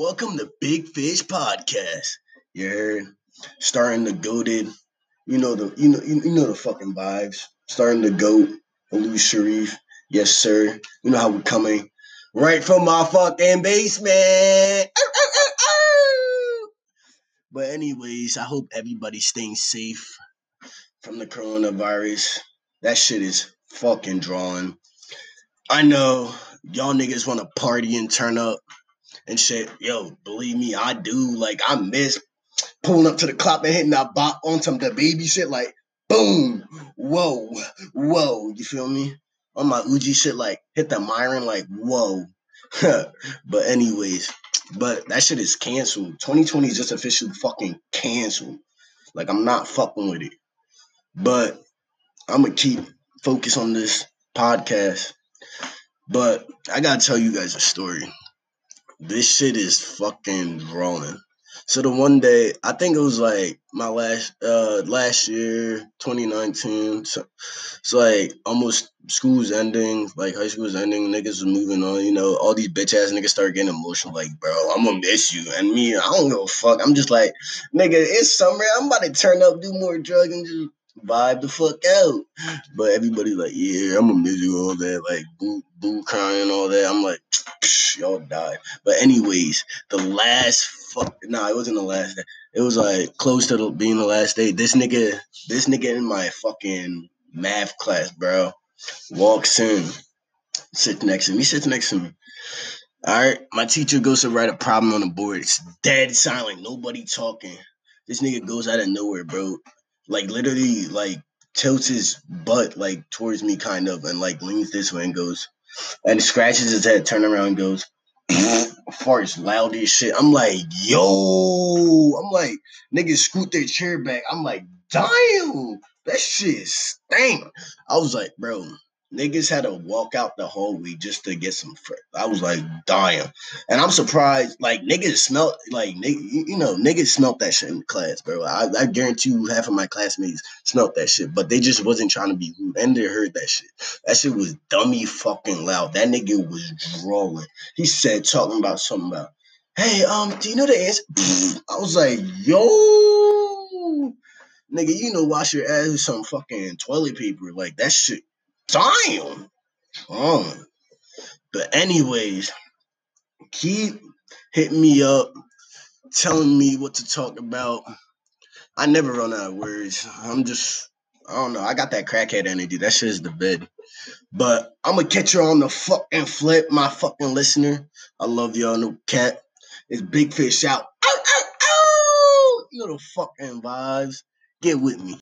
Welcome to Big Fish Podcast. You heard? Starting the goaded. You know the you know you, know the fucking vibes. Starting the goat, Alou Sharif. Yes, sir. You know how we're coming. Right from my fucking basement. But anyways, I hope everybody's staying safe from the coronavirus. That shit is fucking drawing. I know y'all niggas want to party and turn up and shit. Yo, believe me, I do. Like I miss pulling up to the club and hitting that bop on some DaBaby shit. Like boom, whoa, whoa. You feel me? On my Uzi shit, like hit the Myron, like whoa. but anyways, but that shit is canceled. 2020 is just officially fucking canceled. Like I'm not fucking with it. But I'm gonna keep focus on this podcast. But I gotta tell you guys a story. This shit is fucking rolling. So the one day, I think it was like my last uh last year, 2019. So, so like almost school's ending, like high school's ending, niggas was moving on, you know, all these bitch ass niggas start getting emotional, like, bro, I'm gonna miss you. And me, I don't give a fuck. I'm just like, nigga, it's summer. I'm about to turn up, do more drugs and just vibe the fuck out. But everybody like, yeah, I'm gonna miss you all that, like boo boo crying all that. I'm like, y'all died. But anyways, the last fuck nah, it wasn't the last day. It was like close to the, being the last day. This nigga, this nigga in my fucking math class, bro, walks in, sits next to me, sits next to me. All right, my teacher goes to write a problem on the board. It's dead silent, nobody talking. This nigga goes out of nowhere, bro. Like literally, like tilts his butt like towards me, kind of, and like leans this way and goes, and scratches his head, turn around goes, farts loud as shit. I'm like, yo, I'm like, niggas scoot their chair back. I'm like, damn, that shit stank. I was like, bro, niggas had to walk out the hallway just to get some. Fr- I was like, damn, and I'm surprised. Like niggas smelt like you know niggas smelt that shit in class, bro. I, I guarantee you half of my classmates smelt that shit, but they just wasn't trying to be rude, and they heard that shit. That shit was dummy fucking loud. That nigga was drawing. He said talking about something about, hey, um, do you know the answer? I was like, yo. Nigga, you know, wash your ass with some fucking toilet paper. Like that shit Damn. Um, but anyways, keep hitting me up, telling me what to talk about. I never run out of words. I'm just, I don't know. I got that crackhead energy. That shit is the bed. But I'm gonna catch you on the fucking flip, my fucking listener. I love y'all. No cat. It's big fish out. Ow, ow, ow! The fucking vibes. Get with me.